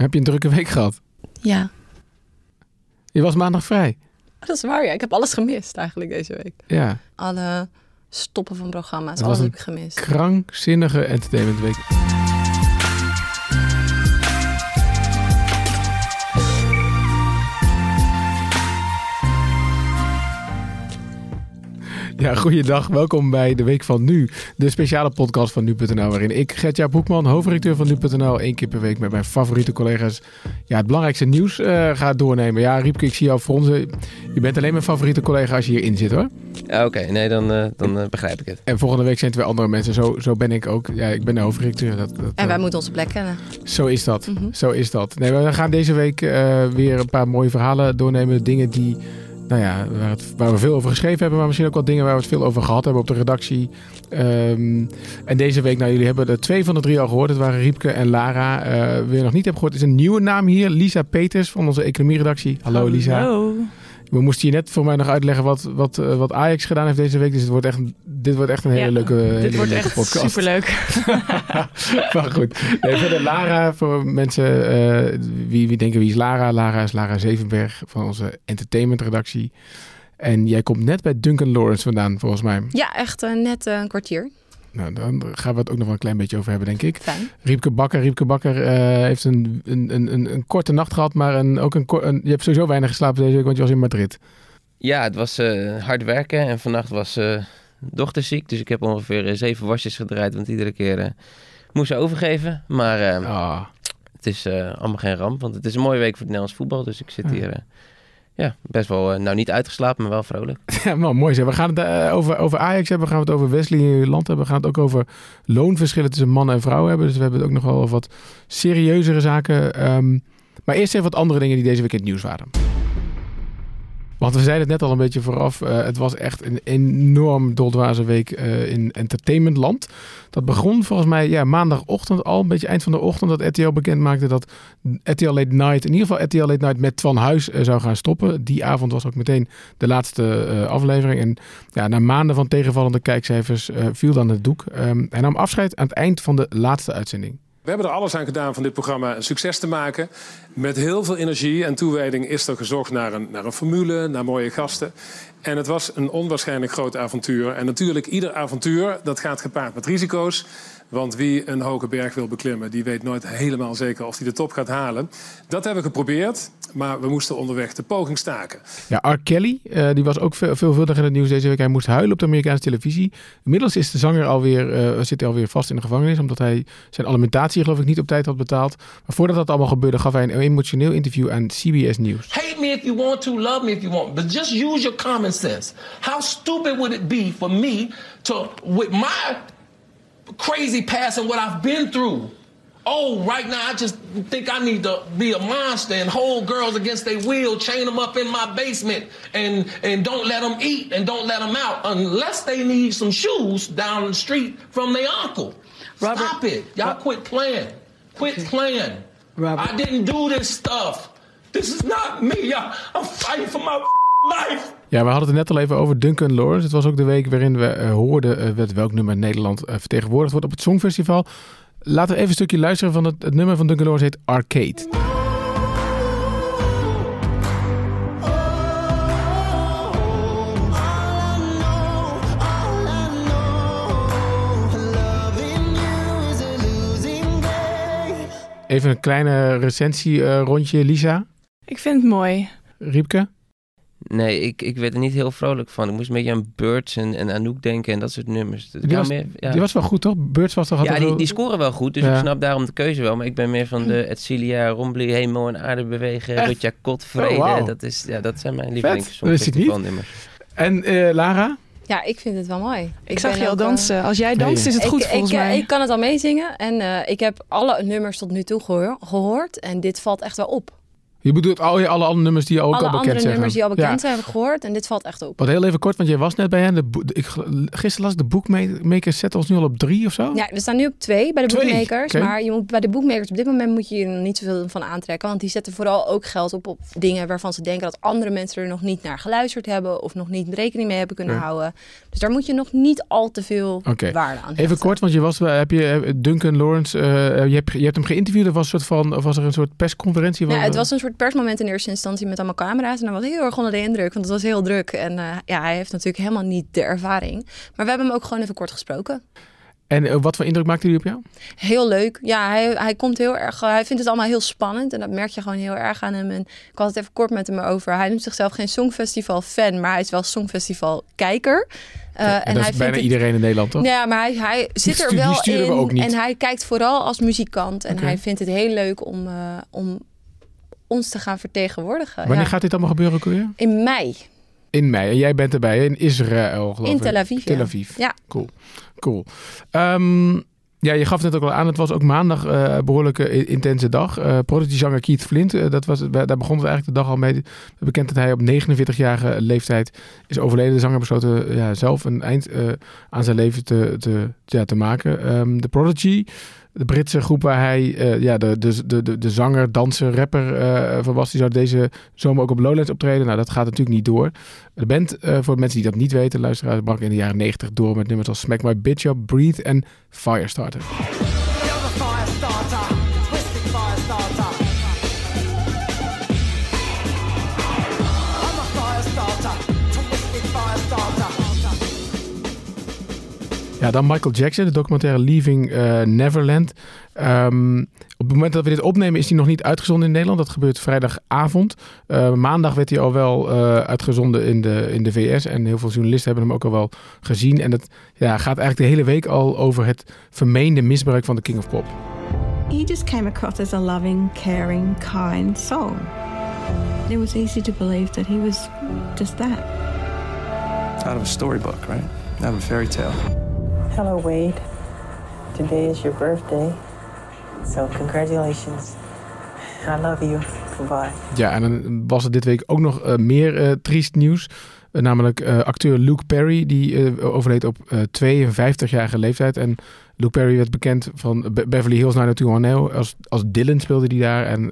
Heb je een drukke week gehad? Ja. Je was maandag vrij. Dat is waar, ja. Ik heb alles gemist eigenlijk deze week. Ja. Alle stoppen van programma's, Het alles was heb ik gemist. Krankzinnige entertainment Ja, goeiedag. Welkom bij de Week van Nu. De speciale podcast van Nu.nl waarin ik, Gertja Boekman, hoofdredacteur van Nu.nl, één keer per week met mijn favoriete collega's ja, het belangrijkste nieuws eh ga doornemen. Ja, Riepke, ik zie jou fronsen. Je bent alleen mijn favoriete collega als je hierin zit hoor. Ja, Oké, nee, dan, eh, dan eh, begrijp ik het. En volgende week zijn het weer andere mensen. Zo, zo ben ik ook. Ja, ik ben de hoofdredacteur. Dat, dat, En wij moeten onze plek kennen. Zo is dat. Mhm. Zo is dat. Nee, we gaan deze week eh, weer een paar mooie verhalen doornemen. Dingen die, nou ja, waar, het, waar we veel over geschreven hebben, maar misschien ook wel dingen waar we het veel over gehad hebben op de redactie. Ehm, en deze week, nou, jullie hebben er twee van de drie al gehoord. Het waren Riepke en Lara. Eh wie je nog niet hebt gehoord, is een nieuwe naam hier. Lisa Peters van onze economieredactie. Hallo, Lisa. Hallo. We moesten je net voor mij nog uitleggen wat, wat, eh, wat Ajax gedaan heeft deze week. Dus het wordt echt, dit wordt echt een hele Ja, leuke, hele Dit wordt echt podcast. superleuk. maar goed. Nee, verder Lara, voor mensen eh, wie, wie denken wie is Lara? Lara is Lara Zevenberg van onze entertainmentredactie. En jij komt net bij Duncan Lawrence vandaan, volgens mij. Ja, echt eh, net een kwartier. Nou, dan gaan we het ook nog wel een klein beetje over hebben, denk ik. Fijn. Riepke Bakker. Riepke Bakker eh, heeft een, een, een, een, korte nacht gehad, maar een, ook een. Je hebt sowieso weinig geslapen deze week, want je was in Madrid. Ja, het was eh, hard werken en vannacht was eh dochter ziek. Dus ik heb ongeveer zeven wasjes gedraaid, want iedere keer eh, moest ze overgeven. Maar eh, Ah. het is eh, allemaal geen ramp, want het is een mooie week voor het Nederlands voetbal. Dus ik zit Ja. hier eh, ja, best wel, eh, nou niet uitgeslapen, maar wel vrolijk. Ja, wel mooi zeg. We gaan het eh, over, over Ajax hebben, we gaan het over Wesley Land hebben, we gaan het ook over loonverschillen tussen mannen en vrouwen hebben. Dus we hebben het ook nog wel over wat serieuzere zaken. Ehm, maar eerst even wat andere dingen die deze week in het nieuws waren. Want we zeiden het net al een beetje vooraf. eh, het was echt een enorm doldwaze week eh, in entertainmentland. Dat begon volgens mij ja, maandagochtend al, een beetje eind van de ochtend, dat RTL bekend maakte dat RTL Late Night, in ieder geval RTL Late Night met Van Huis eh, zou gaan stoppen. Die avond was ook meteen de laatste aflevering. En ja, na maanden van tegenvallende kijkcijfers viel dan het doek. Ehm hij nam afscheid aan het eind van de laatste uitzending. We hebben er alles aan gedaan van dit programma een succes te maken. Met heel veel energie en toewijding is er gezocht naar een, naar een formule, naar mooie gasten. En het was een onwaarschijnlijk groot avontuur. En natuurlijk, ieder avontuur dat gaat gepaard met risico's. Want wie een hoge berg wil beklimmen, die weet nooit helemaal zeker of hij de top gaat halen. Dat hebben we geprobeerd, maar we moesten onderweg de poging staken. Ja, R. Kelly, eh, die was ook veel, veelvuldig in het nieuws deze week. Hij moest huilen op de Amerikaanse televisie. Inmiddels is de zanger alweer, eh, zit hij alweer vast in de gevangenis, omdat hij zijn alimentatie geloof ik niet op tijd had betaald. Maar voordat dat allemaal gebeurde, gaf hij een emotioneel interview aan CBS News. Hate me if you want to, love me if you want, but just use your common sense. How stupid would it be for me to, with my crazy past and what I've been through? Oh, right now I just think I need to be a monster and hold girls against their will, chain them up in my basement, and and don't let them eat and don't let them out unless they need some shoes down the street from their uncle. Robert- Stop it, y'all! Quit playing. Quit playing. Robert- I didn't do this stuff. This is not me. I, I'm fighting for my life. Ja, we hadden het net al even over Duncan Lawrence. Het was ook de week waarin we eh, hoorden eh, met welk nummer Nederland eh, vertegenwoordigd wordt op het Songfestival. Laten we even een stukje luisteren van het, het nummer van Duncan Lawrence heet Arcade. Even een kleine recensie eh, rondje, Lisa. Ik vind het mooi. Riepke. Nee, ik, ik werd er niet heel vrolijk van. Ik moest een beetje aan Birds en, en Anouk denken en dat soort nummers. Die Ja, was- meer- ja. Die was wel goed, toch? Birds was toch Ja, die, wel- die scoren wel goed, dus Ja. ik snap daarom de keuze wel. Maar ik ben meer van de Etcilia, Rombly, Hemel en Aarde bewegen? Rutja Kot, Vrede. Oh, dat, is, ja, dat zijn mijn Dat lievelings wist ik niet. nummers. En eh, Lara? Ja, ik vind het wel mooi. Ik, zag je al ook, eh, dansen. Als jij danst, Nee. is het goed ik, volgens ik, eh, mij. Ik kan het al meezingen en eh, ik heb alle nummers tot nu toe gehoor- gehoord en dit valt echt wel op. Je bedoelt al je alle andere nummers die al ook Alle al bekend andere zijn. nummers die al Ja. bekend zijn, heb ik gehoord. En dit valt echt op. Wat heel even kort, want jij was net bij hen. De, ik, gisteren las ik, de bookmakers zetten ons nu al op drie of zo. Ja, we staan nu op twee bij de Twee? bookmakers. Maar je moet, bij de bookmakers op dit moment moet je je er niet zoveel van aantrekken. Want die zetten vooral ook geld op op dingen waarvan ze denken dat andere mensen er nog niet naar geluisterd hebben. Of nog niet rekening mee hebben kunnen Ja. houden. Dus daar moet je nog niet al te veel waarde aan Even hechten. kort, want je was, heb je eh, Duncan Lawrence, eh, je, hebt, je hebt hem geïnterviewd. Of was, een soort van, of was er een soort persconferentie? Ja, van, het was een soort persmoment in eerste instantie met allemaal camera's. En hij was heel erg onder de indruk, want het was heel druk. En eh, ja, hij heeft natuurlijk helemaal niet de ervaring. Maar we hebben hem ook gewoon even kort gesproken. En eh, wat voor indruk maakte hij op jou? Heel leuk. Ja, hij, hij komt heel erg. eh, hij vindt het allemaal heel spannend. En dat merk je gewoon heel erg aan hem. En ik had het even kort met hem over. Hij noemt zichzelf geen Songfestival fan, maar hij is wel Songfestival kijker. En en dat hij is vindt bijna het- iedereen in Nederland, toch? Ja, maar hij, hij zit er wel we in. En hij kijkt vooral als muzikant. En hij vindt het heel leuk om, om ons te gaan vertegenwoordigen. Wanneer Ja. gaat dit allemaal gebeuren alweer? In mei. In mei. En jij bent erbij in Israël, geloof In ik. Tel Aviv, Tel ja. Aviv. Ja. Cool. Cool. Ehm, ja, je gaf het net ook al aan. Het was ook maandag eh, behoorlijke intense dag. Eh Prodigy-zanger Keith Flint, eh, dat was, daar begon het eigenlijk de dag al mee. Bekend dat hij op 49-jarige leeftijd is overleden. De zanger besloten ja, zelf een eind aan zijn leven te, te, ja, te maken. Ehm de Prodigy, de Britse groep waar hij eh, ja, de, de, de, de, zanger, danser, rapper eh, van was. Die zou deze zomer ook op Lowlands optreden. Nou, dat gaat natuurlijk niet door. De band, eh, voor mensen die dat niet weten, luisteraars, brak in de jaren 90 door met nummers als Smack My Bitch Up, Breathe en Firestarter. Ja, dan Michael Jackson, de documentaire Leaving eh, Neverland. Ehm, op het moment dat we dit opnemen is hij nog niet uitgezonden in Nederland. Dat gebeurt vrijdagavond. Eh, maandag werd hij al wel eh, uitgezonden in de, in de VS. En heel veel journalisten hebben hem ook al wel gezien. En het ja, gaat eigenlijk de hele week al over het vermeende misbruik van de King of Pop. He just came across as a loving, caring, kind soul. It was easy to believe that he was just that. Out of a storybook, right? Out of a fairy tale. Hello, Wade. Today is your birthday. So, congratulations. I love you. Goodbye. Ja, en dan was er dit week ook nog eh, meer eh, triest nieuws. Eh, namelijk acteur Luke Perry, die overleed op eh 52-jarige leeftijd. En Luke Perry werd bekend van Be- Beverly Hills 90210. Als, als Dylan speelde hij daar. En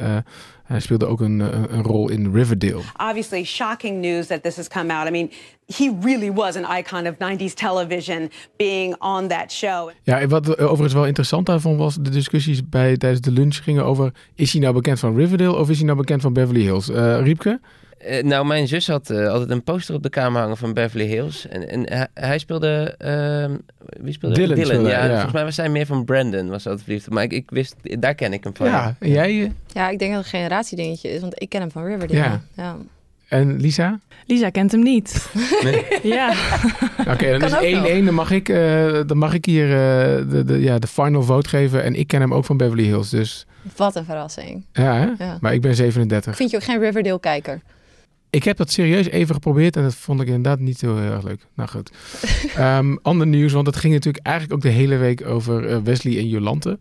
hij speelde ook een, een, een rol in Riverdale. obviously shocking news that this has come out. I mean, he really was an icon of 90s television being on that show. Ja, en wat overigens wel interessant daarvan was, de discussies bij, tijdens de lunch gingen over... is hij nou bekend van Riverdale of is hij nou bekend van Beverly Hills? Eh Riepke? Eh, nou, mijn zus had eh, altijd een poster op de kamer hangen van Beverly Hills. En, en hij, hij speelde... ehm, wie speelde? Dylan ja. Volgens mij was hij meer van Brandon, was altijd verliefd. Maar ik, ik wist, daar ken ik hem van. Ja, en jij? eh? Ja, ik denk dat het een generatiedingetje is, want ik ken hem van Riverdale. Ja. ja. En Lisa? Lisa kent hem niet. ja. Oké, dan Kan is ook 1-1. Dan, mag ik, eh, dan mag ik hier eh, de, de, ja, de final vote geven. En ik ken hem ook van Beverly Hills. Dus Wat een verrassing. ja, hè? Ja. maar ik ben 37. Vind je ook geen Riverdale-kijker? Ik heb dat serieus even geprobeerd. En dat vond ik inderdaad niet heel erg leuk. Nou goed. Ehm, ander nieuws. Want het ging natuurlijk eigenlijk ook de hele week over eh, Wesley en Jolante.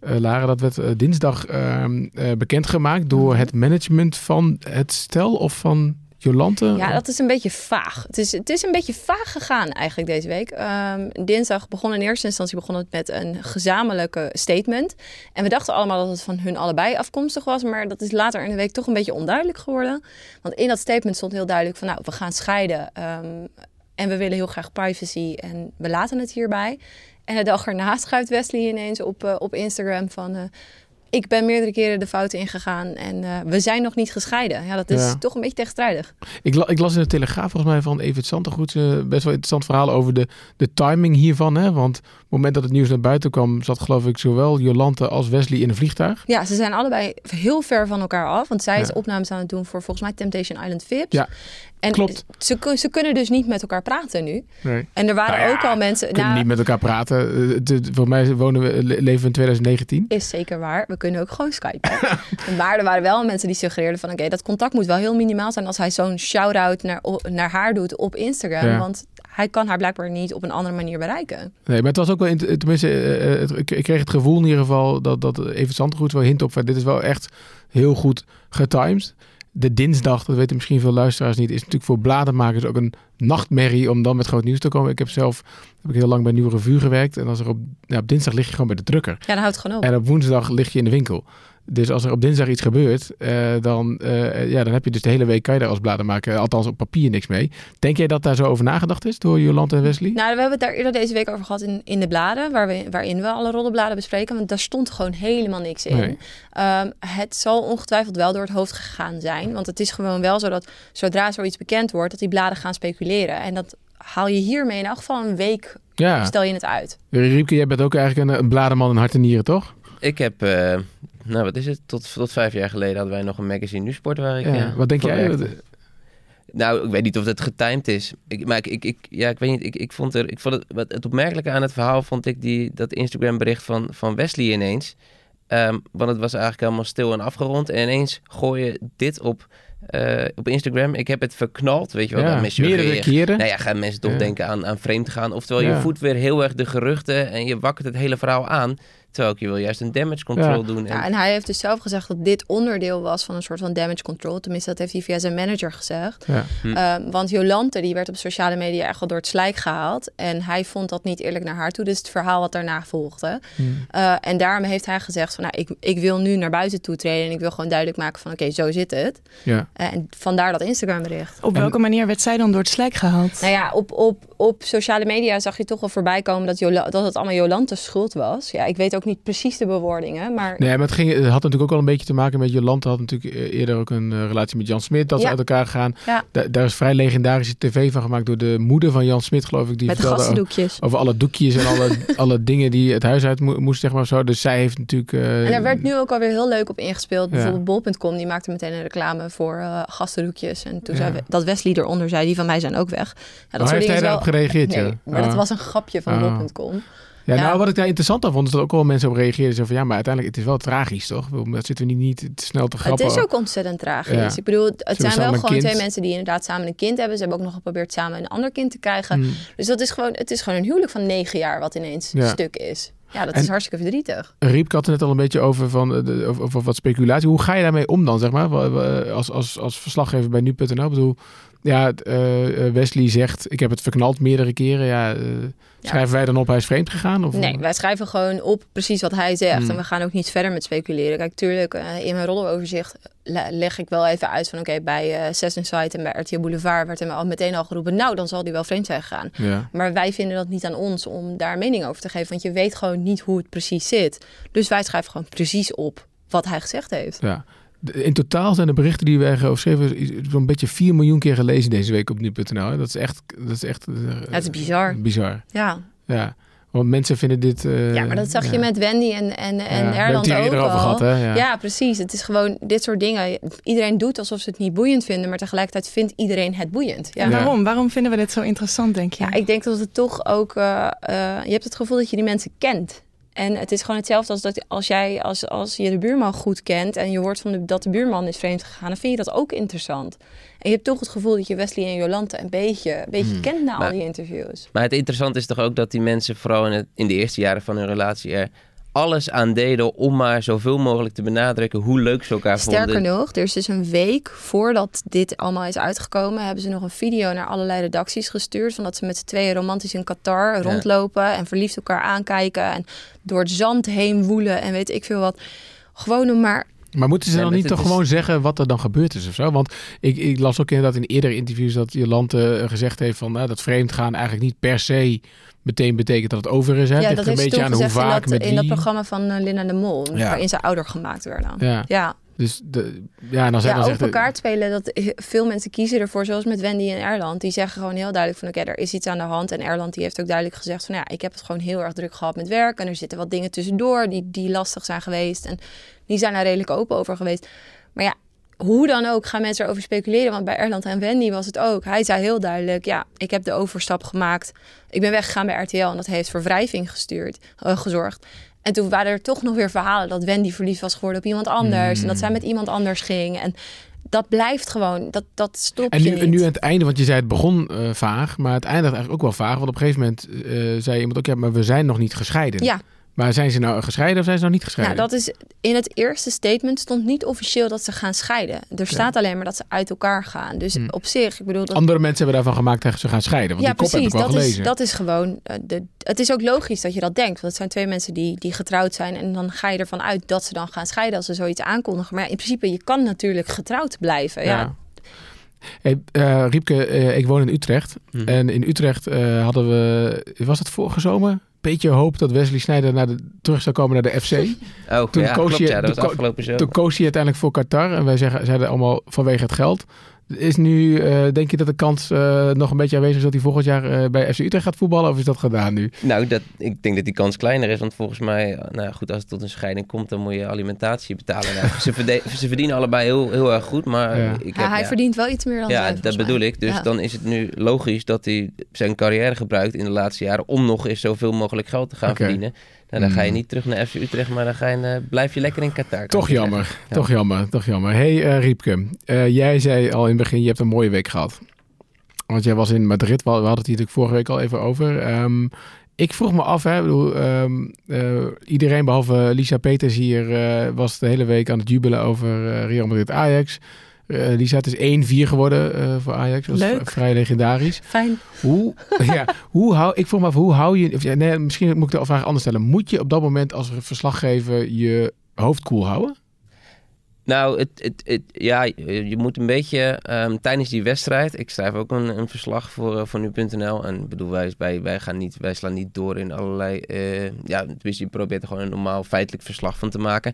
Eh, Lara, dat werd eh, dinsdag ehm, eh, bekendgemaakt door het management van het stel of van Jolante. Ja, dat is een beetje vaag. Het is, het is een beetje vaag gegaan eigenlijk deze week. Ehm, dinsdag begon in eerste instantie begon het met een gezamenlijke statement. En we dachten allemaal dat het van hun allebei afkomstig was. Maar dat is later in de week toch een beetje onduidelijk geworden. Want in dat statement stond heel duidelijk van nou, we gaan scheiden. ehm, en we willen heel graag privacy en we laten het hierbij. En de dag erna schrijft Wesley ineens op, eh, op Instagram van... eh, ik ben meerdere keren de fouten ingegaan en eh, we zijn nog niet gescheiden. Ja, dat is Ja. toch een beetje tegenstrijdig. Ik, la- ik las in de Telegraaf volgens mij van Evert Santegoed eh, best wel interessant verhaal over de, de timing hiervan. Hè? Want op het moment dat het nieuws naar buiten kwam, zat geloof ik zowel Jolante als Wesley in een vliegtuig. Ja, ze zijn allebei heel ver van elkaar af. Want zij is opnames aan het doen voor volgens mij Temptation Island Vips. Ja, en klopt. Ze, ze kunnen dus niet met elkaar praten nu. Nee. En er waren Nou ja, ook al mensen... We kunnen nou, niet met elkaar praten. Eh, Voor mij wonen we, le- leven we in 2019. Is zeker waar. We kunnen ook gewoon skypen. maar er waren wel mensen die suggereerden van... oké, dat contact moet wel heel minimaal zijn... als hij zo'n shout-out naar, naar haar doet op Instagram. Ja. Want hij kan haar blijkbaar niet op een andere manier bereiken. Nee, maar het was ook wel, in, tenminste, eh, eh, ik, ik kreeg het gevoel in ieder geval dat, dat even Zandgoed wel hint op van dit is wel echt heel goed getimed. De dinsdag, dat weten misschien veel luisteraars niet, is natuurlijk voor bladenmakers ook een nachtmerrie om dan met groot nieuws te komen. Ik heb zelf heb ik heel lang bij Nieuwe Revue gewerkt en als er op, ja, op dinsdag lig je gewoon bij de drukker. Ja, dan houdt het gewoon op. En op woensdag lig je in de winkel. Dus als er op dinsdag iets gebeurt, eh, dan, eh, ja, dan heb je dus de hele week, kan je daar als bladenmaker, althans op papier, niks mee. Denk jij dat daar zo over nagedacht is door Jolante en Wesley? Nou, we hebben het daar eerder deze week over gehad in, in de bladen, waar we, waarin we alle roddelbladen bespreken. Want daar stond gewoon helemaal niks in. Nee. Ehm, het zal ongetwijfeld wel door het hoofd gegaan zijn. Want het is gewoon wel zo dat zodra zoiets bekend wordt, dat die bladen gaan speculeren. En dat haal je hiermee in elk geval een week, Ja. stel je het uit. Riepke, jij bent ook eigenlijk een, een blademan in hart en nieren, toch? Ik heb, eh, nou wat is het, tot, tot vijf jaar geleden hadden wij nog een magazine Nusport waar ik... Ja, eh, wat denk jij? werkte. Nou, ik weet niet of het getimed is. Ik, maar ik, ik, ik, ja, ik weet niet. Ik, ik vond, er, ik vond het, wat het opmerkelijke aan het verhaal vond ik die, dat Instagram bericht van, van Wesley ineens. Ehm, want het was eigenlijk helemaal stil en afgerond. En ineens gooi je dit op, eh, op Instagram. Ik heb het verknald, weet je wel. Ja, mensen meerdere reageren. keren. Nou ja, gaan mensen toch Ja. denken aan, aan vreemd gaan. Oftewel, Ja. je voedt weer heel erg de geruchten en je wakkert het hele verhaal aan. Terwijl ik je wil juist een damage control Ja. doen. En, Ja, en hij heeft dus zelf gezegd dat dit onderdeel was van een soort van damage control. Tenminste, dat heeft hij via zijn manager gezegd. Ja. Hm. Ehm, want Jolante, die werd op sociale media echt wel door het slijk gehaald. En hij vond dat niet eerlijk naar haar toe. Dus het verhaal wat daarna volgde. Hm. Eh, en daarom heeft hij gezegd van, nou, ik, ik wil nu naar buiten toe treden. En ik wil gewoon duidelijk maken van, oké, zo zit het. Ja. En vandaar dat Instagram bericht. Op welke manier werd zij dan door het slijk gehaald? Nou ja, op, op, op sociale media zag je toch wel voorbij komen dat, Jola, dat het allemaal Jolante's schuld was. Ja, ik weet ook niet precies de bewoordingen, maar... Nee, maar het, ging, het had natuurlijk ook wel een beetje te maken met Jolante. had natuurlijk eh, eerder ook een eh, relatie met Jan Smit. Dat ze uit elkaar gaan. Ja. Da- daar is vrij legendarische tv van gemaakt door de moeder van Jan Smit, geloof ik. Die Met vertelde over, alle doekjes en alle, alle dingen die het huis uit mo- moest, zeg maar zo. Dus zij heeft natuurlijk... eh, En daar werd nu ook alweer heel leuk op ingespeeld. Ja. Bijvoorbeeld bol.com, die maakte meteen een reclame voor eh gastendoekjes. En toen zei we, dat Wesley eronder zei, die van mij zijn ook weg. Ja, dat Oh, heeft hij daarop gereageerd, Nee, ja? maar dat Oh. was een grapje van Oh. bol.com. Ja, Ja. nou wat ik daar interessant aan vond, is dat ook wel mensen op reageerden. Zo van, ja, maar uiteindelijk, het is wel tragisch, toch? Dat zitten we niet, niet te snel te Het grappen. is ook ontzettend tragisch. Ja. Ik bedoel, het zijn wel gewoon kind. twee mensen die inderdaad samen een kind hebben. Ze hebben ook nog geprobeerd samen een ander kind te krijgen. Hmm. Dus dat is gewoon, het is gewoon een huwelijk van negen jaar wat ineens Ja. stuk is. Ja, dat En- is hartstikke verdrietig. Riepke had het net al een beetje over, van, eh, de, over, over wat speculatie. Hoe ga je daarmee om dan, zeg maar? Als, als, als verslaggever bij nu.nl. Ik bedoel, ja, eh, eh, Wesley zegt, ik heb het verknald meerdere keren. Ja, eh, schrijven wij dan op, hij is vreemd gegaan? Of, Nee, wij schrijven gewoon op precies wat hij zegt. Hmm. En we gaan ook niet verder met speculeren. Kijk, tuurlijk, in mijn roddeloverzicht le- leg ik wel even uit van... oké, bij eh Sess Insight en bij RTL Boulevard werd er al meteen al geroepen... nou, dan zal die wel vreemd zijn gegaan. Ja. Maar wij vinden dat niet aan ons om daar mening over te geven. Want je weet gewoon niet hoe het precies zit. Dus wij schrijven gewoon precies op wat hij gezegd heeft. Ja. In totaal zijn de berichten die wij geschreven iets- zo'n beetje 4 miljoen keer gelezen deze week op nu.nl. Dat is echt, dat is echt eh, het is bizar. bizar. Ja. Ja, want mensen vinden dit... eh, Ja, maar dat zag je ja. met Wendy en, en, en Erland het hier ook eerder over al. gehad, hè? Ja. Ja. precies. Het is gewoon dit soort dingen. Iedereen doet alsof ze het niet boeiend vinden, maar tegelijkertijd vindt iedereen het boeiend. Ja. En waarom? Waarom vinden we dit zo interessant, denk je? Ja, ik denk dat het toch ook... eh, eh, je hebt het gevoel dat je die mensen kent. En het is gewoon hetzelfde als dat als jij als, als je de buurman goed kent en je hoort van de, dat de buurman is vreemd gegaan, dan vind je dat ook interessant. En je hebt toch het gevoel dat je Wesley en Jolante een beetje, een beetje Hmm. kent na Maar- al die interviews. Maar het interessante is toch ook dat die mensen vooral in, het, in de eerste jaren van hun relatie er alles aan deden om maar zoveel mogelijk te benadrukken hoe leuk ze elkaar Sterker vonden. nog, er is dus een week voordat dit allemaal is uitgekomen, hebben ze nog een video naar allerlei redacties gestuurd. Van dat ze met z'n tweeën romantisch in Qatar rondlopen en verliefd elkaar aankijken en door het zand heen woelen en weet ik veel wat. Gewoon om maar Maar moeten ze dan niet toch is- gewoon zeggen wat er dan gebeurd is of zo? Want ik, ik las ook inderdaad in eerdere interviews dat Jolante eh, gezegd heeft van nou, dat vreemdgaan eigenlijk niet per se meteen betekent dat het over is. Hè? Ja, dat er een beetje aan hoe gezegd in vaak dat, met in dat programma van eh, Linda de Mol, Ja. waarin ze ouder gemaakt werden. Ja. ja. Dus de, ja, dan zijn Ja, dan op zegt elkaar spelen, dat veel mensen kiezen ervoor, zoals met Wendy en Erland. Die zeggen gewoon heel duidelijk van, oké, er is iets aan de hand. En Erland die heeft ook duidelijk gezegd van, ja, ik heb het gewoon heel erg druk gehad met werk. En er zitten wat dingen tussendoor die, die lastig zijn geweest. En die zijn daar redelijk open over geweest. Maar ja, hoe dan ook gaan mensen erover speculeren. Want bij Erland en Wendy was het ook. Hij zei heel duidelijk, ja, ik heb de overstap gemaakt. Ik ben weggegaan bij RTL en dat heeft voor wrijving gestuurd, eh, gezorgd. En toen waren er toch nog weer verhalen dat Wendy verliefd was geworden op iemand anders. En dat zij met iemand anders ging. En dat blijft gewoon, dat, dat stopt En nu, en nu aan het einde, want je zei het begon eh, vaag, maar het eindigt eigenlijk ook wel vaag. Want op een gegeven moment eh, zei iemand ook, ja, maar we zijn nog niet gescheiden. Ja. Maar zijn ze nou gescheiden of zijn ze nog niet gescheiden? Nou, dat is in het eerste statement stond niet officieel dat ze gaan scheiden. Er staat alleen maar dat ze uit elkaar gaan. Dus Hm. op zich, ik bedoel dat. Andere mensen hebben daarvan gemaakt dat ze gaan scheiden. Want ja, die kop precies. heb ik wel Dat is, dat is gewoon. eh, de, het is ook logisch dat je dat denkt. Want het zijn twee mensen die, die getrouwd zijn. En dan ga je ervan uit dat ze dan gaan scheiden als ze zoiets aankondigen. Maar ja, in principe, je kan natuurlijk getrouwd blijven. Ja. Ja. Hey, eh, Riepke, eh, ik woon in Utrecht. Mhm. En in Utrecht eh, hadden we, was het vorige zomer? Beetje hoop dat Wesley Sneijder naar de, terug zou komen naar de FC. Oh, Toen ja, koos klopt, je- ja, dat was afgelopen zomer. Toen koos hij uiteindelijk voor Qatar. En wij zeggen, zeiden allemaal vanwege het geld. Is nu, eh, denk je dat de kans eh, nog een beetje aanwezig is dat hij volgend jaar eh, bij FC Utrecht gaat voetballen? Of is dat gedaan nu? Nou, dat, ik denk dat die kans kleiner is. Want volgens mij, nou ja, goed, als het tot een scheiding komt, dan moet je alimentatie betalen. Nou, ze, verde- ze verdienen allebei heel, heel erg goed. Maar Ja. ik Ja, heb, hij ja, verdient wel iets meer dan Ja, dat mij. bedoel ik. Dus Ja. dan is het nu logisch dat hij zijn carrière gebruikt in de laatste jaren om nog eens zoveel mogelijk geld te gaan Oké. verdienen. Nou, dan ga je Mm. niet terug naar FC Utrecht, maar dan ga je, eh, blijf je lekker in Qatar. Toch jammer. Ja. toch jammer, toch jammer. hey, eh, Riepke, eh, jij zei al in het begin, je hebt een mooie week gehad. Want jij was in Madrid, we hadden het hier natuurlijk vorige week al even over. Ehm, ik vroeg me af, hè, bedoel, ehm, eh, iedereen behalve Lisa Peters hier was de hele week aan het jubelen over Real Madrid Ajax. Eh, Lisa, het is 1-4 geworden eh, voor Ajax. Dat Leuk. vrij legendarisch. Fijn. Hoe, ja, hoe hou, ik vroeg me af, hoe hou je, of, ja, nee, misschien moet ik de vraag anders stellen. Moet je op dat moment als verslaggever je hoofd koel houden? Nou, het, het, het, ja, je moet een beetje ehm, tijdens die wedstrijd. Ik schrijf ook een, een verslag voor, eh, voor nu.nl. En ik bedoel, wij, wij, wij, gaan niet, wij slaan niet door in allerlei. eh, ja, tenminste, je probeert er gewoon een normaal feitelijk verslag van te maken.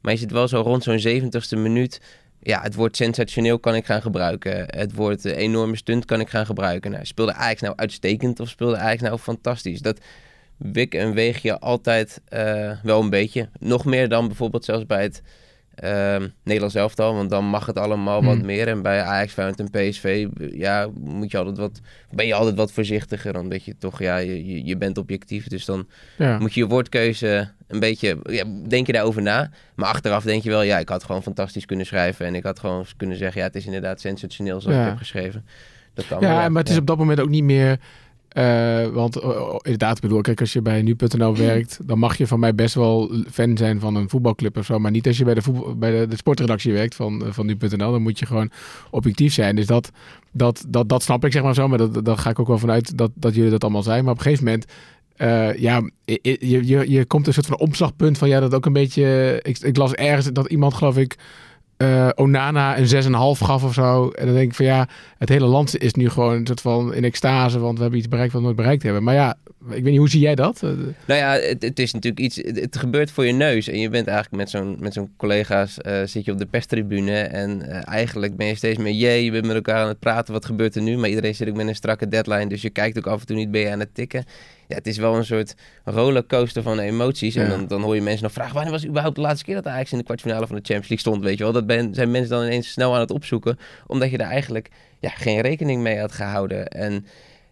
Maar je zit wel zo rond zo'n 70ste minuut. Ja, het woord sensationeel kan ik gaan gebruiken. Het woord eh, enorme stunt kan ik gaan gebruiken. Nou, speelde Ajax nou uitstekend of speelde Ajax nou fantastisch? Dat wik en weeg je altijd eh, wel een beetje. Nog meer dan bijvoorbeeld zelfs bij het ehm Nederlands elftal. Want dan mag het allemaal wat Hmm. meer. En bij Ajax, Feyenoord en PSV ja, moet je altijd wat, ben je altijd wat voorzichtiger. Omdat je toch, ja, je, je- bent objectief. Dus dan Ja. moet je je woordkeuze een beetje, ja, denk je daarover na. Maar achteraf denk je wel, ja, ik had gewoon fantastisch kunnen schrijven. En ik had gewoon kunnen zeggen, ja, het is inderdaad sensationeel zoals Ja. ik heb geschreven. Dat kan Ja, maar het is op dat moment ook niet meer. Eh, want eh, oh, inderdaad, ik bedoel, kijk, als je bij nu.nl werkt, dan mag je van mij best wel fan zijn van een voetbalclub of zo. Maar niet als je bij de, voetbal, bij de, de sportredactie werkt van, eh, van nu.nl. Dan moet je gewoon objectief zijn. Dus dat, dat, dat, dat snap ik, zeg maar zo. Maar dat, daar ga ik ook wel vanuit dat, dat jullie dat allemaal zijn. Maar op een gegeven moment. ja, je, je, je komt een soort van opslagpunt van ja, dat ook een beetje. Ik, ik las ergens dat iemand, geloof ik, eh, Onana een 6,5 gaf of zo. En dan denk ik van ja, het hele land is nu gewoon een soort van in extase, want we hebben iets bereikt wat we nooit bereikt hebben. Maar ja, ik weet niet, hoe zie jij dat? Eh, Nou ja, het, is natuurlijk iets. Het, gebeurt voor je neus. En je bent eigenlijk met zo'n, met zo'n collega's. eh, zit je op de perstribune. En eigenlijk ben je steeds meer. Jee, je bent met elkaar aan het praten. Wat gebeurt er nu? Maar iedereen zit ook met een strakke deadline. Dus je kijkt ook af en toe niet. Ben je aan het tikken? Ja, het is wel een soort rollercoaster van emoties. En Ja. dan, dan hoor je mensen nog vragen. Wanneer was überhaupt de laatste keer dat Ajax in de kwartfinale van de Champions League stond? Weet je wel? Dat ben, zijn mensen dan ineens snel aan het opzoeken. Omdat je daar eigenlijk ja, geen rekening mee had gehouden. En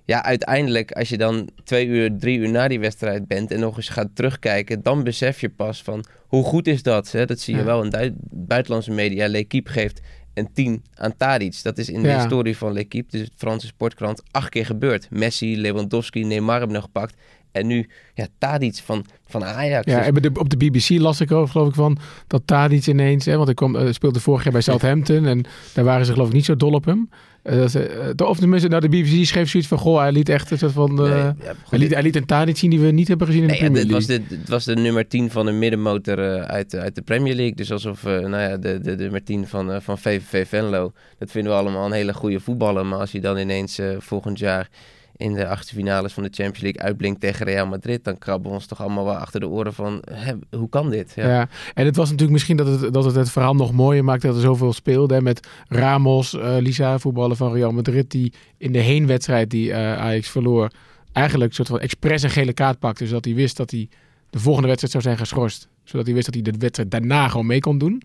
ja, uiteindelijk, als je dan twee uur, drie uur na die wedstrijd bent en nog eens gaat terugkijken, dan besef je pas van hoe goed is dat. Hè? Dat zie je Ja. wel in buitenlandse media. L'Equipe geeft een 10 aan Tadic. Dat is in de Ja. historie van L'Equipe, dus de Franse sportkrant, acht keer gebeurd. Messi, Lewandowski, Neymar hebben nog gepakt. En nu, ja, Tadic van, van Ajax. Ja, Dus- en op de BBC las ik ook, geloof ik, van dat Tadic ineens, hè, want ik kwam, eh, speelde vorig jaar bij Southampton en daar waren ze geloof ik niet zo dol op hem. Eh, eh, of tenminste, nou, de BBC schreef zoiets van, goh, hij liet echt een soort van, eh, Nee, ja, hij, liet, hij liet een Tadic zien die we niet hebben gezien in Nee, de ja, Premier het, League. was de, het was de nummer 10 van een middenmotor uit, de- uit de Premier League. Dus alsof nou ja, de, de, de nummer 10 van, van VVV Venlo. Dat vinden we allemaal een hele goede voetballer. Maar als hij dan ineens volgend jaar in de achtste finales van de Champions League uitblinkt tegen Real Madrid... dan krabben we ons toch allemaal wel achter de oren van... Hè, hoe kan dit? Ja. en het was natuurlijk misschien dat het, dat het het verhaal nog mooier maakte dat er zoveel speelde. Met Ramos, eh, Lisa, voetballer van Real Madrid, die in de heenwedstrijd die eh, Ajax verloor, eigenlijk een soort van expres een gele kaart pakte. Zodat hij wist dat hij de volgende wedstrijd zou zijn geschorst. Zodat hij wist dat hij de wedstrijd daarna gewoon mee kon doen.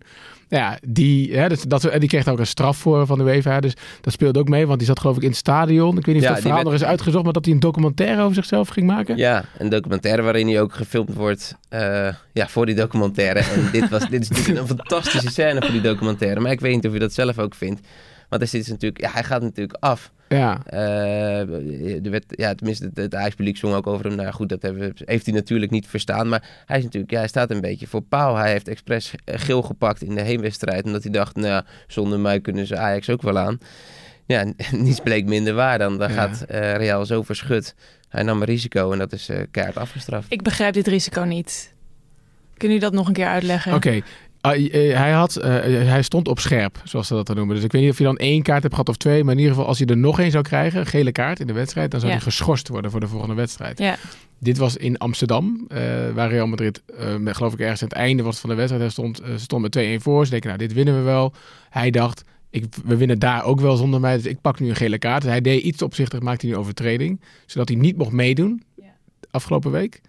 Ja, die, hè, dat, en die kreeg ook een straf voor van de UEFA. Dus dat speelde ook mee, want die zat geloof ik in het stadion. Ik weet niet of Ja, dat verhaal werd- nog is uitgezocht, maar dat hij een documentaire over zichzelf ging maken. Ja, een documentaire waarin hij ook gefilmd wordt eh, ja, voor die documentaire. En dit, was, dit is natuurlijk een fantastische scène voor die documentaire. Maar ik weet niet of je dat zelf ook vindt. Want zit natuurlijk, ja, hij gaat natuurlijk af. Ja. Eh, de wet, ja, tenminste, het, het Ajax-publiek zong ook over hem. Nou ja, goed, dat hebben, heeft hij natuurlijk niet verstaan. Maar hij, is natuurlijk, ja, hij staat een beetje voor paal. Hij heeft expres geel gepakt in de heenwedstrijd. Omdat hij dacht, nou ja, zonder mij kunnen ze Ajax ook wel aan. Ja, niets bleek minder waar dan. Dan Ja. gaat eh, Real zo verschut. Hij nam een risico en dat is eh keihard afgestraft. Ik begrijp dit risico niet. Kunnen jullie dat nog een keer uitleggen? Oké. Eh, hij, had, eh, hij stond op scherp, zoals ze dat dan noemen. Dus ik weet niet of je dan één kaart hebt gehad of twee. Maar in ieder geval, als hij er nog één zou krijgen, een gele kaart in de wedstrijd, dan zou Ja. hij geschorst worden voor de volgende wedstrijd. Ja. Dit was in Amsterdam, eh, waar Real Madrid, eh, met, geloof ik ergens aan het einde was van de wedstrijd, hij stond, eh, ze stond met 2-1 voor. Ze denken, nou, dit winnen we wel. Hij dacht, ik, we winnen daar ook wel zonder mij, dus ik pak nu een gele kaart. Dus hij deed iets opzichtig, maakte hij een overtreding, zodat hij niet mocht meedoen afgelopen week.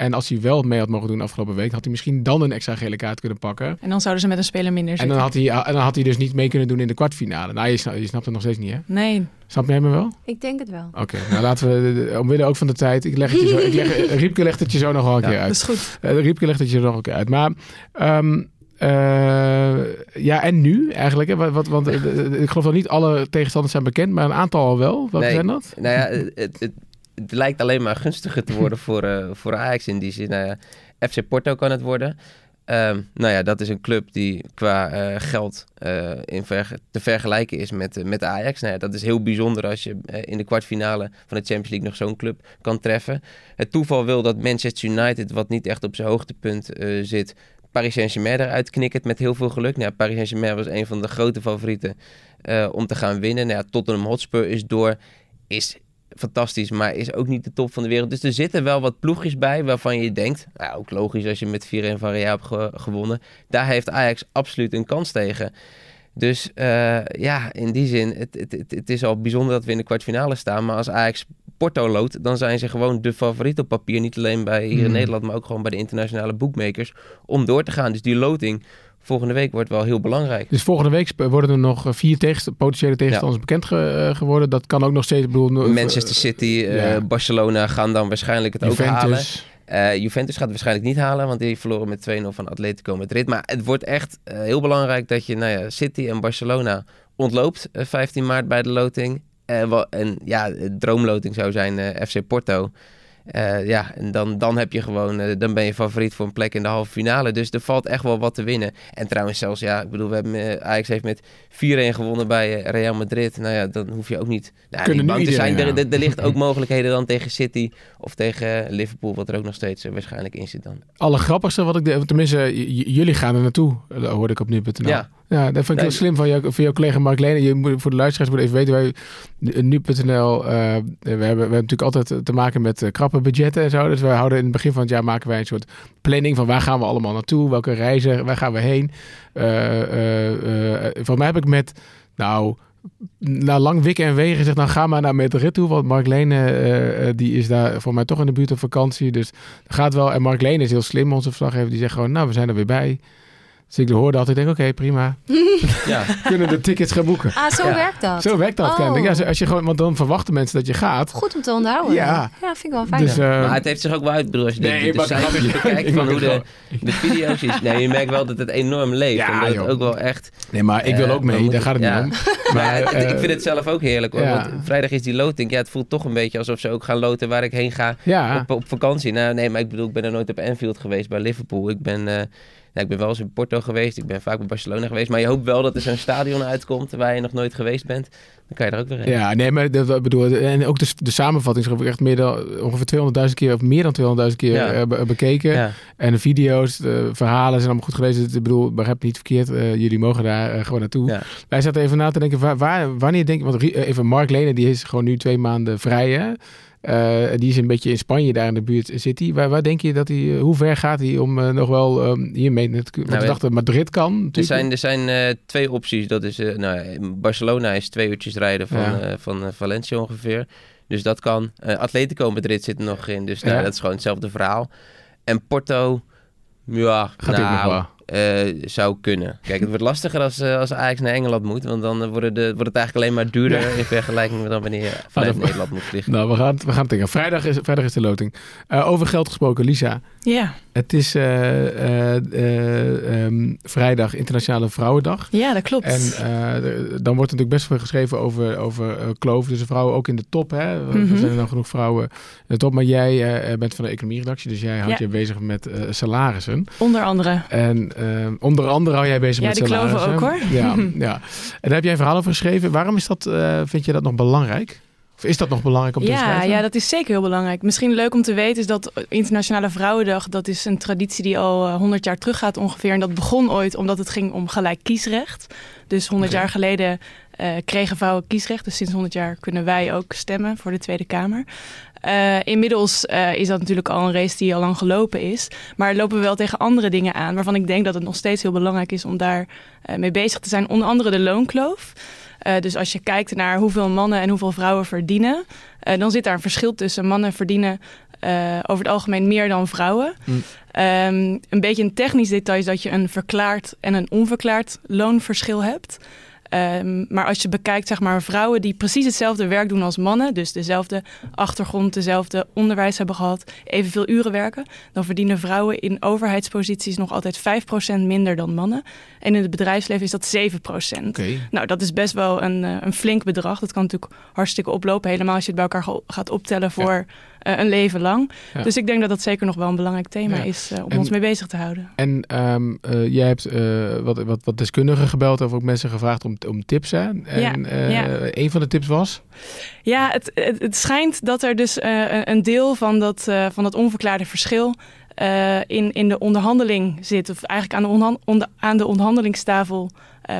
En als hij wel mee had mogen doen afgelopen week, had hij misschien dan een extra gele kaart kunnen pakken. En dan zouden ze met een speler minder En zitten. dan, had hij, en dan had hij dus niet mee kunnen doen in de kwartfinale. Nou, je, sna- je snapt het nog steeds niet, hè? Nee. Snap jij me wel? Ik denk het wel. Oké, nou laten we, omwille ook van de tijd, ik leg het je zo, ik leg, Riepke legt het je zo nog wel een keer uit. Dat is goed. Eh, Riepke legt het je nog een keer uit. Maar, ehm, eh, ja, en nu eigenlijk? Hè? Wat, wat, want eh, eh, ik geloof dat niet alle tegenstanders zijn bekend, maar een aantal al wel. Nee, zijn dat? Nou ja, het, het, het, lijkt alleen maar gunstiger te worden voor, eh, voor Ajax in die zin. Nou FC Porto kan het worden. Ehm, nou ja, dat is een club die qua eh, geld eh, in verge- te vergelijken is met, met Ajax. Nou ja, dat is heel bijzonder als je in de kwartfinale van de Champions League nog zo'n club kan treffen. Het toeval wil dat Manchester United, wat niet echt op zijn hoogtepunt zit, Paris Saint-Germain eruit knikkert met heel veel geluk. Nou ja, Paris Saint-Germain was een van de grote favorieten om te gaan winnen. Nou ja, Tottenham Hotspur is door, is fantastisch, maar is ook niet de top van de wereld. Dus er zitten wel wat ploegjes bij waarvan je denkt, nou, ook logisch als je met 4-1 van Real hebt ge- gewonnen. Daar heeft Ajax absoluut een kans tegen. Dus eh, ja, in die zin, het, het, het, is al bijzonder dat we in de kwartfinale staan. Maar als Ajax Porto loodt, dan zijn ze gewoon de favoriet op papier. Niet alleen bij hier in Hmm. Nederland, maar ook gewoon bij de internationale bookmakers. Om door te gaan. Dus die loting volgende week wordt wel heel belangrijk. Dus volgende week worden er nog eh, vier tegenst- potentiële tegenstanders bekend ge- eh, geworden. Dat kan ook nog steeds, bedoel... no- Manchester City, eh. Barcelona gaan dan waarschijnlijk het ook halen. Juventus. Eh, Juventus gaat het waarschijnlijk niet halen, want die verloren met 2-0 van Atletico Madrid. Maar het wordt echt eh, heel belangrijk dat je nou ja, City en Barcelona ontloopt eh, 15 maart bij de loting. Eh, wel- en ja, droomloting zou zijn eh, FC Porto. Eh, ja, en dan, dan heb je gewoon, eh, dan ben je favoriet voor een plek in de halve finale. Dus er valt echt wel wat te winnen. En trouwens zelfs, ja, ik bedoel, we hebben, eh, Ajax heeft met 4-1 gewonnen bij Real Madrid. Nou ja, dan hoef je ook niet nou, Kunnen niet nu bang te zijn. Er, er, er ligt ook mogelijkheden dan tegen City of tegen Liverpool, wat er ook nog steeds waarschijnlijk in zit dan. Allergrappigste wat ik... De, tenminste, jullie gaan er naartoe, hoorde ik op nu.nl. Ja. Ja, dat vind ik Nee. heel slim van, jou, van jouw collega Mark Lene. Je moet, voor de luisteraars moet even weten, wij nu.nl, eh, we, hebben, we hebben natuurlijk altijd te maken met eh, krappe budgetten en zo. Dus we houden in het begin van het jaar maken wij een soort planning van waar gaan we allemaal naartoe, welke reizen, waar gaan we heen. Eh, eh, voor mij heb ik met, nou, na lang wikken en wegen gezegd, nou ga maar naar Madrid toe. Want Mark Lene, die is daar voor mij toch in de buurt op vakantie. Dus dat gaat wel. En Mark Lene is heel slim, onze verslaggever. Die zegt gewoon, nou, we zijn er weer bij. Dus ik hoorde altijd, ik denk, oké, prima. Ja. Kunnen de tickets gaan boeken. Ah, zo Ja. werkt dat. Zo werkt dat Oh. kennelijk. Ja, als je gewoon, want dan verwachten mensen dat je gaat. Goed om te onthouden. Ja. ja vind ik wel fijn. Dus, eh, maar het heeft zich ook wel uit, ik bedoel, als je Nee, de, de, maar- cijfers bekijkt Ik van hoe de, de video's is. Nee, je merkt wel dat het enorm leeft. Ja, en dat het ook wel echt... nee, maar ik wil eh, ook mee. we moeten- daar gaat het ja. niet om. Maar het- eh, ik vind het zelf ook heerlijk hoor. Want vrijdag is die loting. Ja, het voelt toch een beetje alsof ze ook gaan loten waar ik heen ga Ja. op, op vakantie. Nou, nee, maar ik bedoel, ik ben er nooit op Anfield geweest bij Liverpool. Ik ben, eh, ik ben wel eens in Porto geweest. Ik ben vaak bij Barcelona geweest. Maar je hoopt wel dat er zo'n stadion uitkomt waar je nog nooit geweest bent. Dan kan je er ook weer heen. Ja, nee, maar dat, bedoel, en ook de, de samenvatting is ik echt meer dan ongeveer 200.000 keer of meer dan 200.000 keer Ja. eh, be- bekeken. Ja. En de video's, de verhalen zijn allemaal goed gelezen. Ik bedoel, begrijp niet verkeerd. eh, jullie mogen daar eh, gewoon naartoe. Ja. Wij zaten even na te denken, waar, waar- wanneer denk je... Want eh, even Mark Lene, die is gewoon nu twee maanden vrij, hè? Eh, die is een beetje in Spanje, daar in de buurt zit hij. Waar, waar denk je dat hij... eh, hoe ver gaat hij om eh, nog wel ehm, hiermee... te kunnen- Want Nou, Madrid kan. Er zijn, er zijn twee opties. Dat is, nou, Barcelona is twee uurtjes rijden van, Ja. van Valencia ongeveer. Dus dat kan. Atletico Madrid zit er nog in. Dus nou, Ja. dat is gewoon hetzelfde verhaal. En Porto Ja, Gaat nou, eh, zou kunnen. Kijk, het wordt lastiger als, eh, als Ajax naar Engeland moet. Want dan eh, worden de, wordt het eigenlijk alleen maar duurder in vergelijking met dan wanneer je vanuit dat- Nederland moet vliegen. Nou, we gaan, het- we gaan het denken. Vrijdag is, vrijdag is de loting. Eh, over geld gesproken, Lisa. Ja, Het is eh, eh, eh, ehm, vrijdag Internationale Vrouwendag. ja dat klopt. En dan wordt natuurlijk best veel geschreven over, over eh, kloof tussen vrouwen, ook in de top. Hè? Er Mhm. zijn er dan genoeg vrouwen in de top. Maar jij eh, bent van de economieredactie, dus jij houdt Ja. je bezig met eh, salarissen. Onder andere. En eh, onder andere hou jij bezig Ja, met die kloven ook, hoor. Ja, ja. En daar heb jij een verhaal over geschreven. Waarom is dat, eh, vind je dat nog belangrijk? Of is dat nog belangrijk om te Ja, schrijven? ja, dat is zeker heel belangrijk. Misschien leuk om te weten is dat Internationale Vrouwendag... dat is een traditie die al eh, 100 jaar teruggaat ongeveer. En dat begon ooit omdat het ging om gelijk kiesrecht. Dus 100 Oké. jaar geleden eh, kregen vrouwen kiesrecht. Dus sinds 100 jaar kunnen wij ook stemmen voor de Tweede Kamer. Eh, inmiddels eh, is dat natuurlijk al een race die al lang gelopen is. Maar lopen we wel tegen andere dingen aan... waarvan ik denk dat het nog steeds heel belangrijk is om daar eh, mee bezig te zijn. Onder andere de loonkloof. Dus als je kijkt naar hoeveel mannen en hoeveel vrouwen verdienen, dan zit daar een verschil tussen. Mannen verdienen over het algemeen meer dan vrouwen. Mm. Ehm, een beetje een technisch detail is dat je een verklaard en een onverklaard loonverschil hebt. Ehm, maar als je bekijkt, zeg maar, vrouwen die precies hetzelfde werk doen als mannen, dus dezelfde achtergrond, dezelfde onderwijs hebben gehad, evenveel uren werken, dan verdienen vrouwen in overheidsposities nog altijd 5% minder dan mannen. En in het bedrijfsleven is dat 7%. Oké. Nou, dat is best wel een, eh, een flink bedrag. Dat kan natuurlijk hartstikke oplopen, helemaal als je het bij elkaar ga- gaat optellen voor eh, een leven lang. Ja. Dus ik denk dat dat zeker nog wel een belangrijk thema Ja. is eh, om En- ons mee bezig te houden. En ehm, eh, jij hebt wat, wat, wat deskundigen gebeld of ook mensen gevraagd om, om tips. Hè? En Ja, een van de tips was? Ja, het, het, het schijnt dat er dus een- deel van dat, van dat onverklaarde verschil in, in de onderhandeling zit. Of eigenlijk aan de, onder- aan de onderhandelingstafel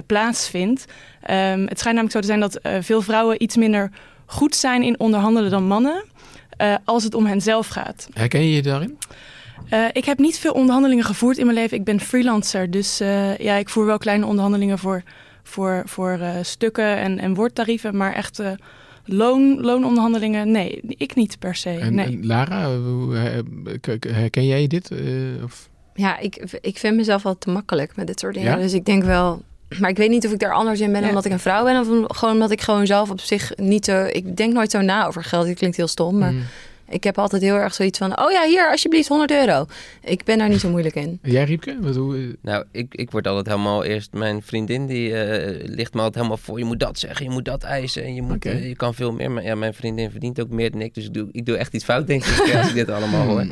plaatsvindt. Ehm, het schijnt namelijk zo te zijn dat veel vrouwen iets minder goed zijn in onderhandelen dan mannen. Eh, als het om hen zelf gaat. Herken je je daarin? Eh, ik heb niet veel onderhandelingen gevoerd in mijn leven. Ik ben freelancer. Dus eh, ja, ik voer wel kleine onderhandelingen voor, voor, voor eh, stukken en, en woordtarieven. Maar echt eh, loon, loononderhandelingen, nee, ik niet per se. En, nee. en Lara, herken jij dit? Eh, of? Ja, ik, ik vind mezelf wel te makkelijk met dit soort dingen. Ja? Dus ik denk wel... Maar ik weet niet of ik daar anders in ben Ja. omdat ik een vrouw ben... of gewoon omdat ik gewoon zelf op zich niet zo... Ik denk nooit zo na over geld. Het klinkt heel stom, maar... Mm. Ik heb altijd heel erg zoiets van... Oh ja, hier, alsjeblieft, 100 euro. Ik ben daar niet zo moeilijk in. Jij, Riepke? Wat, hoe, Nou, ik, ik word altijd helemaal eerst... Mijn vriendin die eh, ligt me altijd helemaal voor. Je moet dat zeggen, je moet dat eisen. En je, moet, eh, je kan veel meer. Maar ja, mijn vriendin verdient ook meer dan ik. Dus ik doe, ik doe echt iets fout, denk ik, als ik dit allemaal hoor.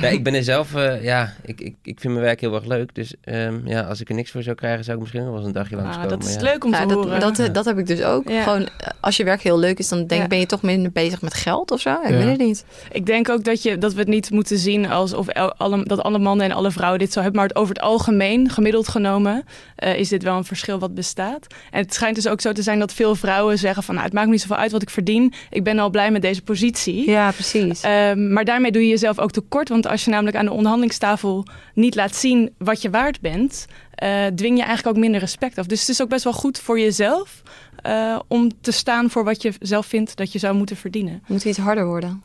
Ja, ik ben er zelf... eh, ja, ik, ik, ik vind mijn werk heel erg leuk. Dus ehm, ja, als ik er niks voor zou krijgen... zou ik misschien nog wel eens een dagje langs Ah, komen. dat is ja. leuk om te Nou, horen. dat, dat, dat heb ik dus ook. Ja. Gewoon, eh, als je werk heel leuk is, dan denk, Ja. ben je toch minder bezig met geld of zo. Ik Ja. weet het niet. Ik denk ook dat, je, dat we het niet moeten zien alsof alle, dat alle mannen en alle vrouwen dit zo hebben. Maar het over het algemeen, gemiddeld genomen, eh, is dit wel een verschil wat bestaat. En het schijnt dus ook zo te zijn dat veel vrouwen zeggen van... Nou, het maakt me niet zoveel uit wat ik verdien. Ik ben al blij met deze positie. Ja, precies. Ehm, maar daarmee doe je jezelf ook tekort. Want als je namelijk aan de onderhandelingstafel niet laat zien wat je waard bent, eh, dwing je eigenlijk ook minder respect af. Dus het is ook best wel goed voor jezelf eh, om te staan voor wat je zelf vindt dat je zou moeten verdienen. Moet iets harder worden.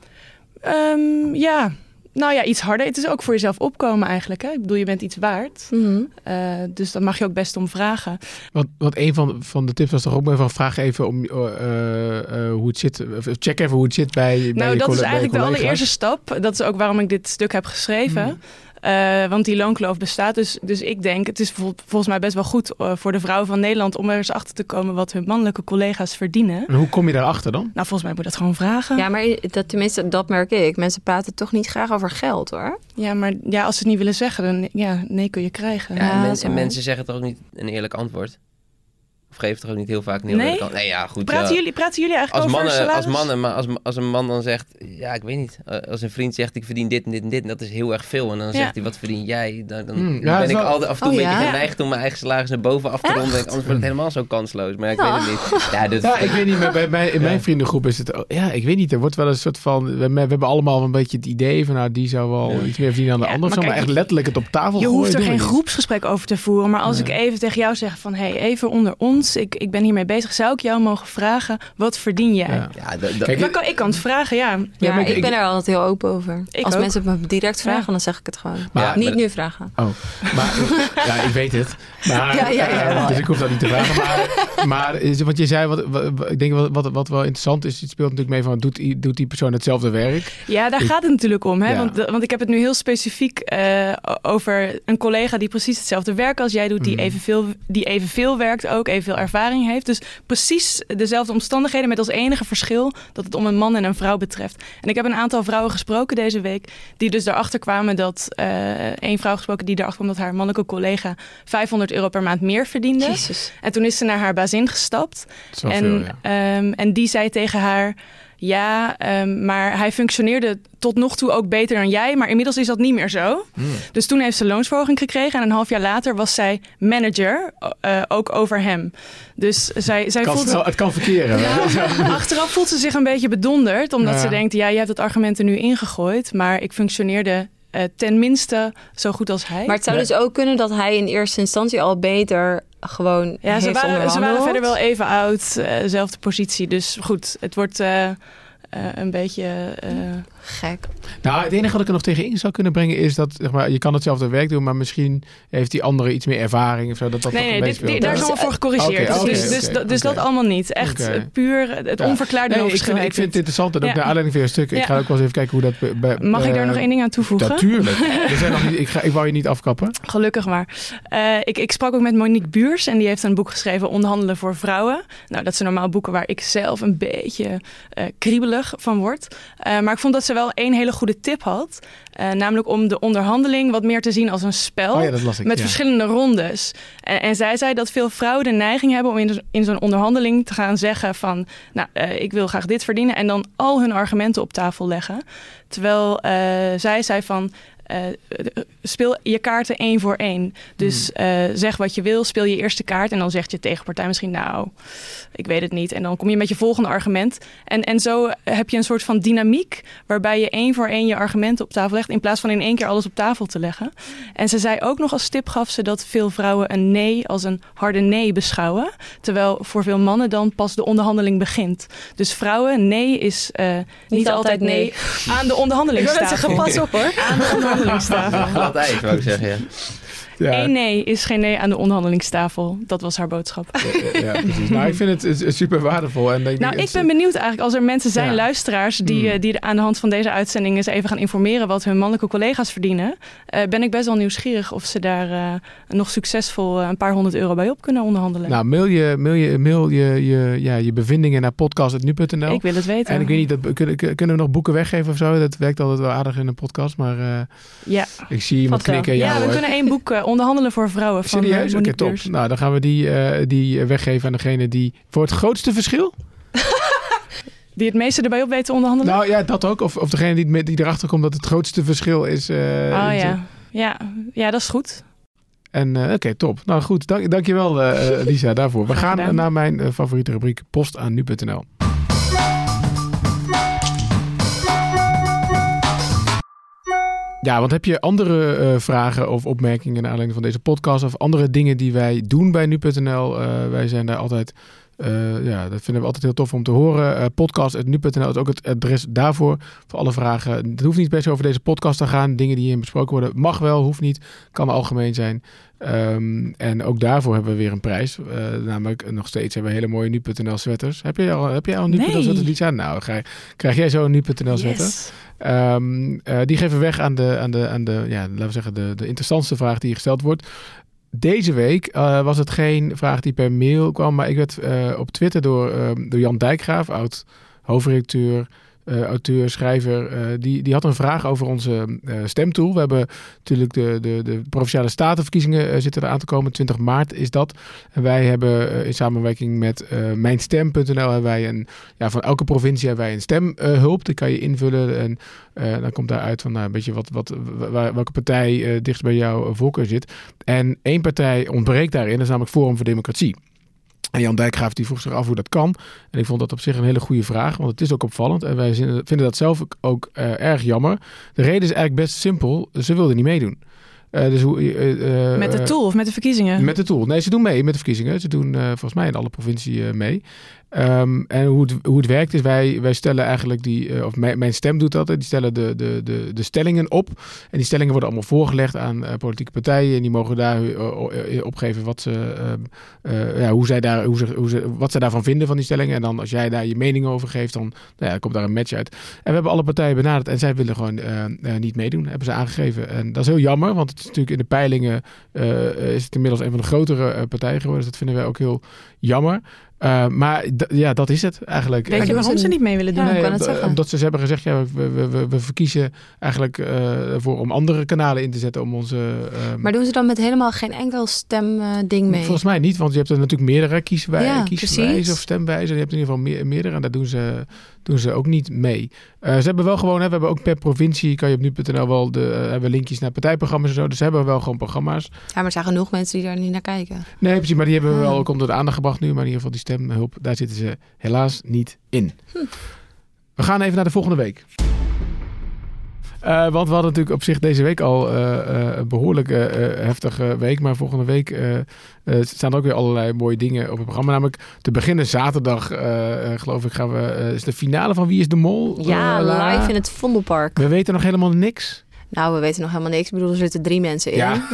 Ehm, ja, nou ja, iets harder. Het is ook voor jezelf opkomen eigenlijk. Hè? Ik bedoel, je bent iets waard. Mhm. Eh, dus daar mag je ook best om vragen. wat, wat een van, van de tips was toch ook maar van vraag even om eh, eh, hoe het zit. Check even hoe het zit bij, bij nou, je dat colle- is bij eigenlijk de allereerste stap. Dat is ook waarom ik dit stuk heb geschreven. Hmm. Eh, want die loonkloof bestaat. Dus, dus ik denk, het is vol- volgens mij best wel goed eh, voor de vrouwen van Nederland om er eens achter te komen wat hun mannelijke collega's verdienen. En hoe kom je daarachter dan? Nou, volgens mij moet dat gewoon vragen. Ja, maar dat, tenminste, dat merk ik. Mensen praten toch niet graag over geld, hoor. Ja, maar ja, als ze het niet willen zeggen, dan ja, nee kun je krijgen. Ja, en, Ja, men- en mensen zeggen toch ook niet een eerlijk antwoord? Of geven toch ook niet heel vaak een heel Nee? Nee, ja, goed. Praten, ja. jullie, praten jullie eigenlijk Als over mannen, als mannen, maar als, als een man dan zegt, ja, ik weet niet. eh, Als een vriend zegt, ik verdien dit en dit en dit, en dat is heel erg veel. En dan Ja. zegt hij, wat verdien jij? Dan, dan Hmm, ja, ben ik wel- altijd af en toe Oh, een beetje ja? geneigd om mijn eigen salaris naar boven af te ronden. Anders wordt het helemaal zo kansloos. Maar ik weet het niet. Ja, dit, Ja, ik weet niet, maar bij, bij, in mijn vriendengroep is het... oh, Ja, ik weet niet, er wordt wel een soort van... We, we hebben allemaal een beetje het idee van... Nou, die zou wel iets meer verdienen dan de Ja, ander. maar Maar, echt letterlijk het op tafel Je gooien, hoeft er geen groepsgesprek over te voeren. Maar als ik even tegen jou zeg van... hey, even onder ons. Ik, ik ben hiermee bezig. Zou ik jou mogen vragen, wat verdien jij? Ja. Kijk, Maar kan, ik kan het vragen, ja. Ja, maar ik- ik, ben er altijd heel open over. Ik Als ook. mensen het me direct vragen, Ja. dan zeg ik het gewoon. Maar- niet maar- nu vragen. Oh, maar ja, ik weet het. Maar, Ja, ja, ja, eh, dus ik hoef dat niet te vragen. Maar, wat je zei, wat, wat- wat- ik denk wat, wat, wat wel interessant is, het speelt natuurlijk mee van doet, die- doet die persoon hetzelfde werk? Ja, daar Ik- gaat het natuurlijk om. Hè? Ja. Want, want ik heb het nu heel specifiek eh, over een collega die precies hetzelfde werk als jij doet, die, Mhm. evenveel, die evenveel werkt ook, ervaring heeft. Dus precies dezelfde omstandigheden met als enige verschil dat het om een man en een vrouw betreft. En ik heb een aantal vrouwen gesproken deze week die dus erachter kwamen dat, eh één vrouw gesproken die erachter kwam dat haar mannelijke collega 500 euro per maand meer verdiende. Jezus. En toen is ze naar haar bazin gestapt. En, veel, ja. ehm, en die zei tegen haar: Ja, ehm, maar hij functioneerde tot nog toe ook beter dan jij. Maar inmiddels is dat niet meer zo. Hmm. Dus toen heeft ze loonsverhoging gekregen. En een half jaar later was zij manager, eh, ook over hem. Dus zij, zij Kan voelt. snel- het kan verkeren. Ja, achteraf voelt ze zich een beetje bedonderd. Omdat Ja. ze denkt: Ja, je hebt het argument er nu ingegooid. Maar ik functioneerde eh, tenminste zo goed als hij. Maar het zou dus ook kunnen dat hij in eerste instantie al beter gewoon Ja, ze waren, ze waren verder wel even oud, eh, dezelfde positie. Dus goed, het wordt eh, eh, een beetje... Gek. Nou, het enige wat ik er nog tegen in zou kunnen brengen is dat zeg maar, je kan hetzelfde werk doen, maar misschien heeft die andere iets meer ervaring of zo. Dat dat nee, nee, een dit, daar is allemaal voor gecorrigeerd. Oké, dus dus, dus, dus dat allemaal niet. Echt puur het Ja. onverklaarde Nee, ik vind, ik vind het interessant en ook Ja. naar aanleiding van je stuk. Ik Ja. ga ook wel eens even kijken hoe dat... bij- bij- Mag ik daar eh, nog één ding aan toevoegen? Natuurlijk. Zijn nog niet, ik, ga, ik wou je niet afkappen. Gelukkig maar. Eh, ik, ik sprak ook met Monique Buurs en die heeft een boek geschreven, Onderhandelen voor Vrouwen. Nou, dat zijn normaal boeken waar ik zelf een beetje eh, kriebelig van word. Eh, maar ik vond dat ze wel één hele goede tip had. Eh, namelijk om de onderhandeling wat meer te zien als een spel. Oh ja, dat las ik. Met ja. verschillende rondes. En, en zij zei dat veel vrouwen de neiging hebben om in zo'n onderhandeling te gaan zeggen van... nou, eh, ik wil graag dit verdienen en dan al hun argumenten op tafel leggen. Terwijl eh, zij zei van... eh, eh, speel je kaarten één voor één. Dus Hmm. eh, zeg wat je wil, speel je eerste kaart. En dan zegt je tegenpartij misschien, nou, ik weet het niet. En dan kom je met je volgende argument. En, en zo heb je een soort van dynamiek... waarbij je één voor één je argumenten op tafel legt... in plaats van in één keer alles op tafel te leggen. En ze zei ook nog als tip gaf ze dat veel vrouwen een nee als een harde nee beschouwen. Terwijl voor veel mannen dan pas de onderhandeling begint. Dus vrouwen, nee is eh, niet, altijd nee, aan de onderhandelingstafel. pas op hoor. Aan de onderhandelingstafel. Glad ijs, wou ik zeggen. Ja. Ja, Eén nee is geen nee aan de onderhandelingstafel. Dat was haar boodschap. ja, precies. Nou, ik vind het, super waardevol. En denk, Nou, ik ben benieuwd eigenlijk als er mensen zijn, luisteraars, die, Hmm. eh, die aan de hand van deze uitzending eens even gaan informeren wat hun mannelijke collega's verdienen. eh, ben ik best wel nieuwsgierig of ze daar eh, nog succesvol een paar honderd euro bij op kunnen onderhandelen. Nou, mail je, mail je, mail je, je, ja, je bevindingen naar podcast.nu.nl. ik wil het weten. En ik weet niet, dat, kunnen, kunnen we nog boeken weggeven of zo? Dat werkt altijd wel aardig in een podcast, maar ja. ik zie iemand knikken. Ja, Ja, we kunnen één boek onderhandelen voor vrouwen van eh, Serieus? Oké, Monique top. Nou, dan gaan we die, eh, die weggeven aan degene die voor het grootste verschil. Die het meeste erbij op weten te onderhandelen? Nou ja, dat ook. Of, of degene die, die erachter komt dat het grootste verschil is. eh, oh ja. ja. Ja, dat is goed. En eh, oké, top. Nou goed, dank, dankjewel eh, eh, Lisa daarvoor. We gaan naar mijn eh, favoriete rubriek post aan nu.nl. Ja, want heb je andere eh, vragen of opmerkingen naar aanleiding van deze podcast of andere dingen die wij doen bij nu.nl? Eh, wij zijn daar altijd, eh, ja, dat vinden we altijd heel tof om te horen. Eh podcast.nu.nl is ook het adres daarvoor voor alle vragen. Het hoeft niet se over deze podcast te gaan. Dingen die hierin besproken worden, mag wel, hoeft niet, kan algemeen zijn. Ehm, en ook daarvoor hebben we weer een prijs. Eh, namelijk nog steeds hebben we hele mooie nu.nl sweaters. Heb je al, heb jij al een nu.nl Nee. sweater, Lisa? Nou, krijg, krijg jij zo een nu.nl sweater? Yes. Ehm, eh, die geven we weg aan de, aan de, aan de ja, laten we zeggen, de, de interessantste vraag die gesteld wordt. Deze week eh, was het geen vraag die per mail kwam, maar ik werd eh, op Twitter door, ehm, door Jan Dijkgraaf, oud hoofdredacteur, eh, auteur, schrijver, eh, die, die had een vraag over onze eh, stemtool. We hebben natuurlijk de, de, de provinciale statenverkiezingen zitten eraan te komen. 20 maart is dat. En wij hebben in samenwerking met mijnstem.nl hebben wij een, ja, van elke provincie hebben wij een stemhulp. die kan je invullen en dan komt daaruit van nou, een beetje wat, wat, welke partij dichtst bij jouw voorkeur zit. En één partij ontbreekt daarin, dat is namelijk Forum voor Democratie. En Jan Dijkgraaf die vroeg zich af hoe dat kan. En ik vond dat op zich een hele goede vraag, want het is ook opvallend. En wij vinden dat zelf ook, ook, eh, erg jammer. De reden is eigenlijk best simpel. Ze wilden niet meedoen. Eh, dus hoe, eh, Met de tool of met de verkiezingen? met de tool. Nee, ze doen mee met de verkiezingen. Ze doen volgens mij in alle provincie mee. Ehm, en hoe het, hoe het werkt is, wij, wij stellen eigenlijk die, eh, of mijn, stem doet dat, die stellen de, de, de, de stellingen op. En die stellingen worden allemaal voorgelegd aan eh, politieke partijen. En die mogen daar eh, opgeven wat ze, ehm, eh, ja, hoe zij daar, hoe ze, hoe ze, wat ze daarvan vinden van die stellingen. En dan als jij daar je mening over geeft, dan nou ja, komt daar een match uit. En we hebben alle partijen benaderd en zij willen gewoon niet meedoen, hebben ze aangegeven. En dat is heel jammer, want het is natuurlijk in de peilingen is het inmiddels een van de grotere partijen geworden. Dus dat vinden wij ook heel jammer. Eh, maar ja, dat is het eigenlijk. Weet je waarom ze niet mee willen doen? Kan het zeggen. Omdat ze hebben gezegd, ja, we, we, we, verkiezen eigenlijk eh, voor om andere kanalen in te zetten om onze... ehm, Maar doen ze dan met helemaal geen enkel stemding mee? Volgens mij niet, want je hebt er natuurlijk meerdere kieswij Ja, kieswijzen precies. of stemwijzen. Je hebt in ieder geval meer, meerdere en daar doen ze, doen ze ook niet mee. Eh, ze hebben wel gewoon, hè, we hebben ook per provincie, kan je op nu.nl wel, de, eh, hebben linkjes naar partijprogramma's en zo. Dus ze hebben wel gewoon programma's. Ja, maar er zijn genoeg mensen die daar niet naar kijken. Nee, precies, maar die hebben we Ah. wel ook onder de aandacht gebracht nu. Maar in ieder geval die stemhulp, daar zitten ze helaas niet in. Hm. We gaan even naar de volgende week. Eh, want we hadden natuurlijk op zich deze week al eh, eh, een behoorlijk eh, eh, heftige week. Maar volgende week staan er ook weer allerlei mooie dingen op het programma. Namelijk te beginnen zaterdag, geloof ik, gaan we, is de finale van Wie is de Mol? Ja, live in het Vondelpark. We weten nog helemaal niks. Nou, we weten nog helemaal niks. Ik bedoel, er zitten drie mensen in. Ja.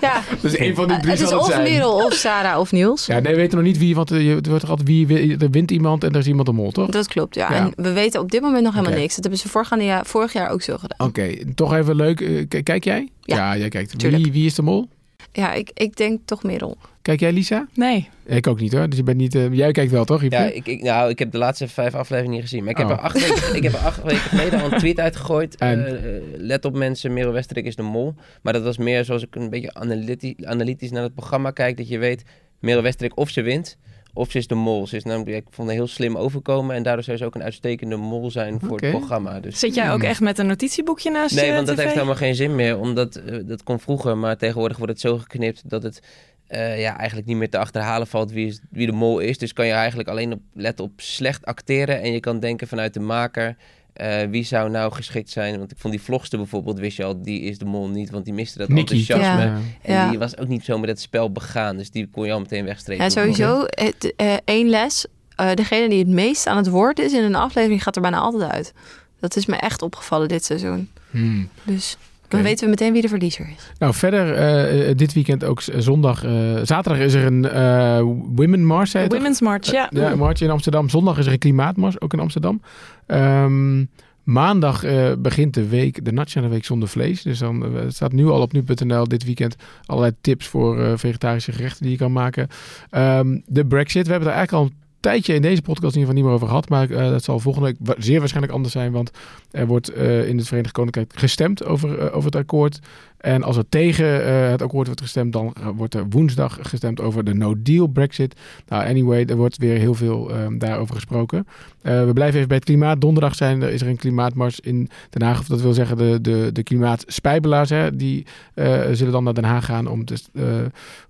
ja. Dus één van die drie het is zal het of. Merel of Sarah of Niels. Ja, nee, we weten nog niet wie, want eh, je, wordt altijd wie, er wint iemand en er is iemand de mol, toch? Dat klopt, ja. Ja. En we weten op dit moment nog helemaal niks. Dat hebben ze voorgaande jaar, vorig jaar ook zo gedaan. Oké, toch even leuk. Eh, kijk jij? Ja. jij kijkt. Tuurlijk. Wie, wie is de mol? Ja, ik, ik denk toch Merel. Kijk jij, Lisa? Nee. Ik ook niet hoor. Dus je bent niet. eh, jij kijkt wel, toch? Ja, ik, ik, nou, ik heb de laatste vijf afleveringen niet gezien. Maar ik heb, Oh. er, acht weken, ik heb er acht weken geleden al een tweet uitgegooid. En? Eh, eh, let op mensen, Merel Westerik is de mol. Maar dat was meer zoals ik een beetje analytisch, analytisch naar het programma kijk. Dat je weet, Merel Westerik of ze wint, of ze is de mol. Ze is namelijk, ik vond het heel slim overkomen. En daardoor zou ze ook een uitstekende mol zijn voor het programma. Dus, Zit jij ook echt met een notitieboekje naast Nee, je want dat tv? heeft helemaal geen zin meer. Omdat eh, dat kon vroeger, maar tegenwoordig wordt het zo geknipt dat het eh, ja, eigenlijk niet meer te achterhalen valt wie, is, wie de mol is. Dus kan je eigenlijk alleen op letten op slecht acteren. En je kan denken vanuit de maker. Eh, wie zou nou geschikt zijn? Want ik vond die vlogster bijvoorbeeld, wist je al, die is de mol niet. Want die miste dat enthousiasme. Ja. En Ja. die was ook niet zo met het spel begaan. Dus die kon je al meteen wegstrepen. Ja, sowieso het, eh, één les. Eh, degene die het meest aan het woord is in een aflevering gaat er bijna altijd uit. Dat is me echt opgevallen dit seizoen. Hmm. Dus dan weten we meteen wie de verliezer is. Nou, verder eh, eh, dit weekend ook zondag. eh, zaterdag is er een eh Women toch? Women's March, ja. Ja, een march in Amsterdam. Zondag is er een klimaatmars, ook in Amsterdam. Ehm, maandag eh, begint de week, de Nationale Week zonder vlees. Dus dan staat nu al op nu.nl dit weekend allerlei tips voor eh, vegetarische gerechten die je kan maken. Ehm, de Brexit, we hebben er eigenlijk al een tijdje in deze podcast in ieder geval niet meer over gehad. Maar eh, dat zal volgende week zeer waarschijnlijk anders zijn. Want er wordt eh, in het Verenigd Koninkrijk gestemd over, eh, over het akkoord. En als er tegen het akkoord wordt gestemd, dan wordt er woensdag gestemd over de no-deal Brexit. Nou, anyway, er wordt weer heel veel ehm, daarover gesproken. We blijven even bij het klimaat. Donderdag zijn, er is er een klimaatmars in Den Haag. Of dat wil zeggen, de, de, de klimaatspijbelaars, hè, die zullen dan naar Den Haag gaan om te,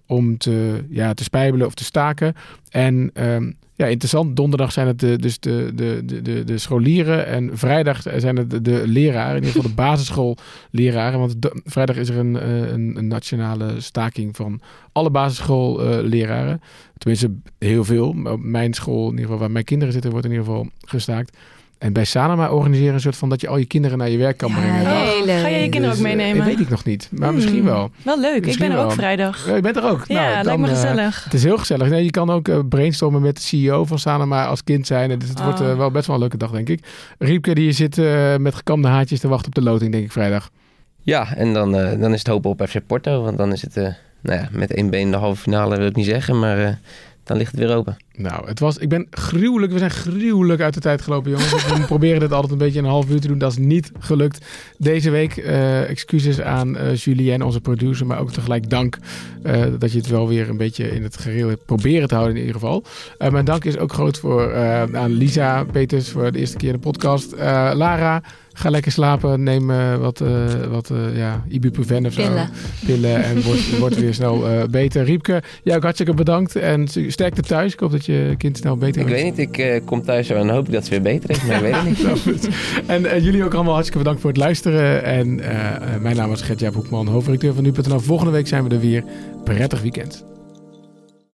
om te, ja, te spijbelen of te staken. En ehm, ja, interessant. Donderdag zijn het de, dus de, de, de, de, scholieren. En vrijdag zijn het de, leraren. In ieder geval de basisschoolleraren. Want vrijdag is er een, eh, een, een nationale staking van alle basisschoolleraren. Tenminste, heel veel. Op mijn school, in ieder geval waar mijn kinderen zitten, wordt in ieder geval gestaakt. En bij Sanoma organiseren een soort van dat je al je kinderen naar je werk kan brengen. heel leuk. Ga jij je kinderen ook Dus, meenemen? weet ik nog niet. Maar Hmm, misschien wel. Wel leuk. Misschien ik ben er ook vrijdag. Ja, je bent er ook. Ja, Nou, lijkt dan, me eh, gezellig. het is heel gezellig. Nee, je kan ook eh, brainstormen met de CEO van Sanoma als kind zijn. En dus het Oh. wordt eh, wel best wel een leuke dag, denk ik. Riepke, die zit eh, met gekamde haartjes te wachten op de loting, denk ik, vrijdag. Ja, en dan, eh, dan is het hopen op FC Porto. Want dan is het, eh, nou ja, met één been de halve finale wil ik niet zeggen. Maar eh, dan ligt het weer open. Nou, het was, ik ben gruwelijk, we zijn gruwelijk uit de tijd gelopen, jongens. We proberen dit altijd een beetje een half uur te doen. Dat is niet gelukt. Deze week eh, excuses aan eh Julien, onze producer, maar ook tegelijk dank eh, dat je het wel weer een beetje in het gereel proberen te houden in ieder geval. Mijn dank is ook groot voor, aan Lisa Peters voor de eerste keer in de podcast. Lara, ga lekker slapen. Neem eh, wat, eh, wat eh, ja, ibuprofen of zo. Pillen. Pillen en wordt, wordt weer snel eh, beter. Riepke, jij ook hartstikke bedankt en sterkte thuis. Ik hoop dat je kind snel beter Ik wordt? weet niet, ik eh, kom thuis zo en hoop ik dat ze weer beter is, maar ik weet het niet. En jullie ook allemaal hartstikke bedankt voor het luisteren. En mijn naam is Gert-Jaap Hoekman, hoofdredacteur van Nu.nl. Volgende week zijn we er weer. Prettig weekend.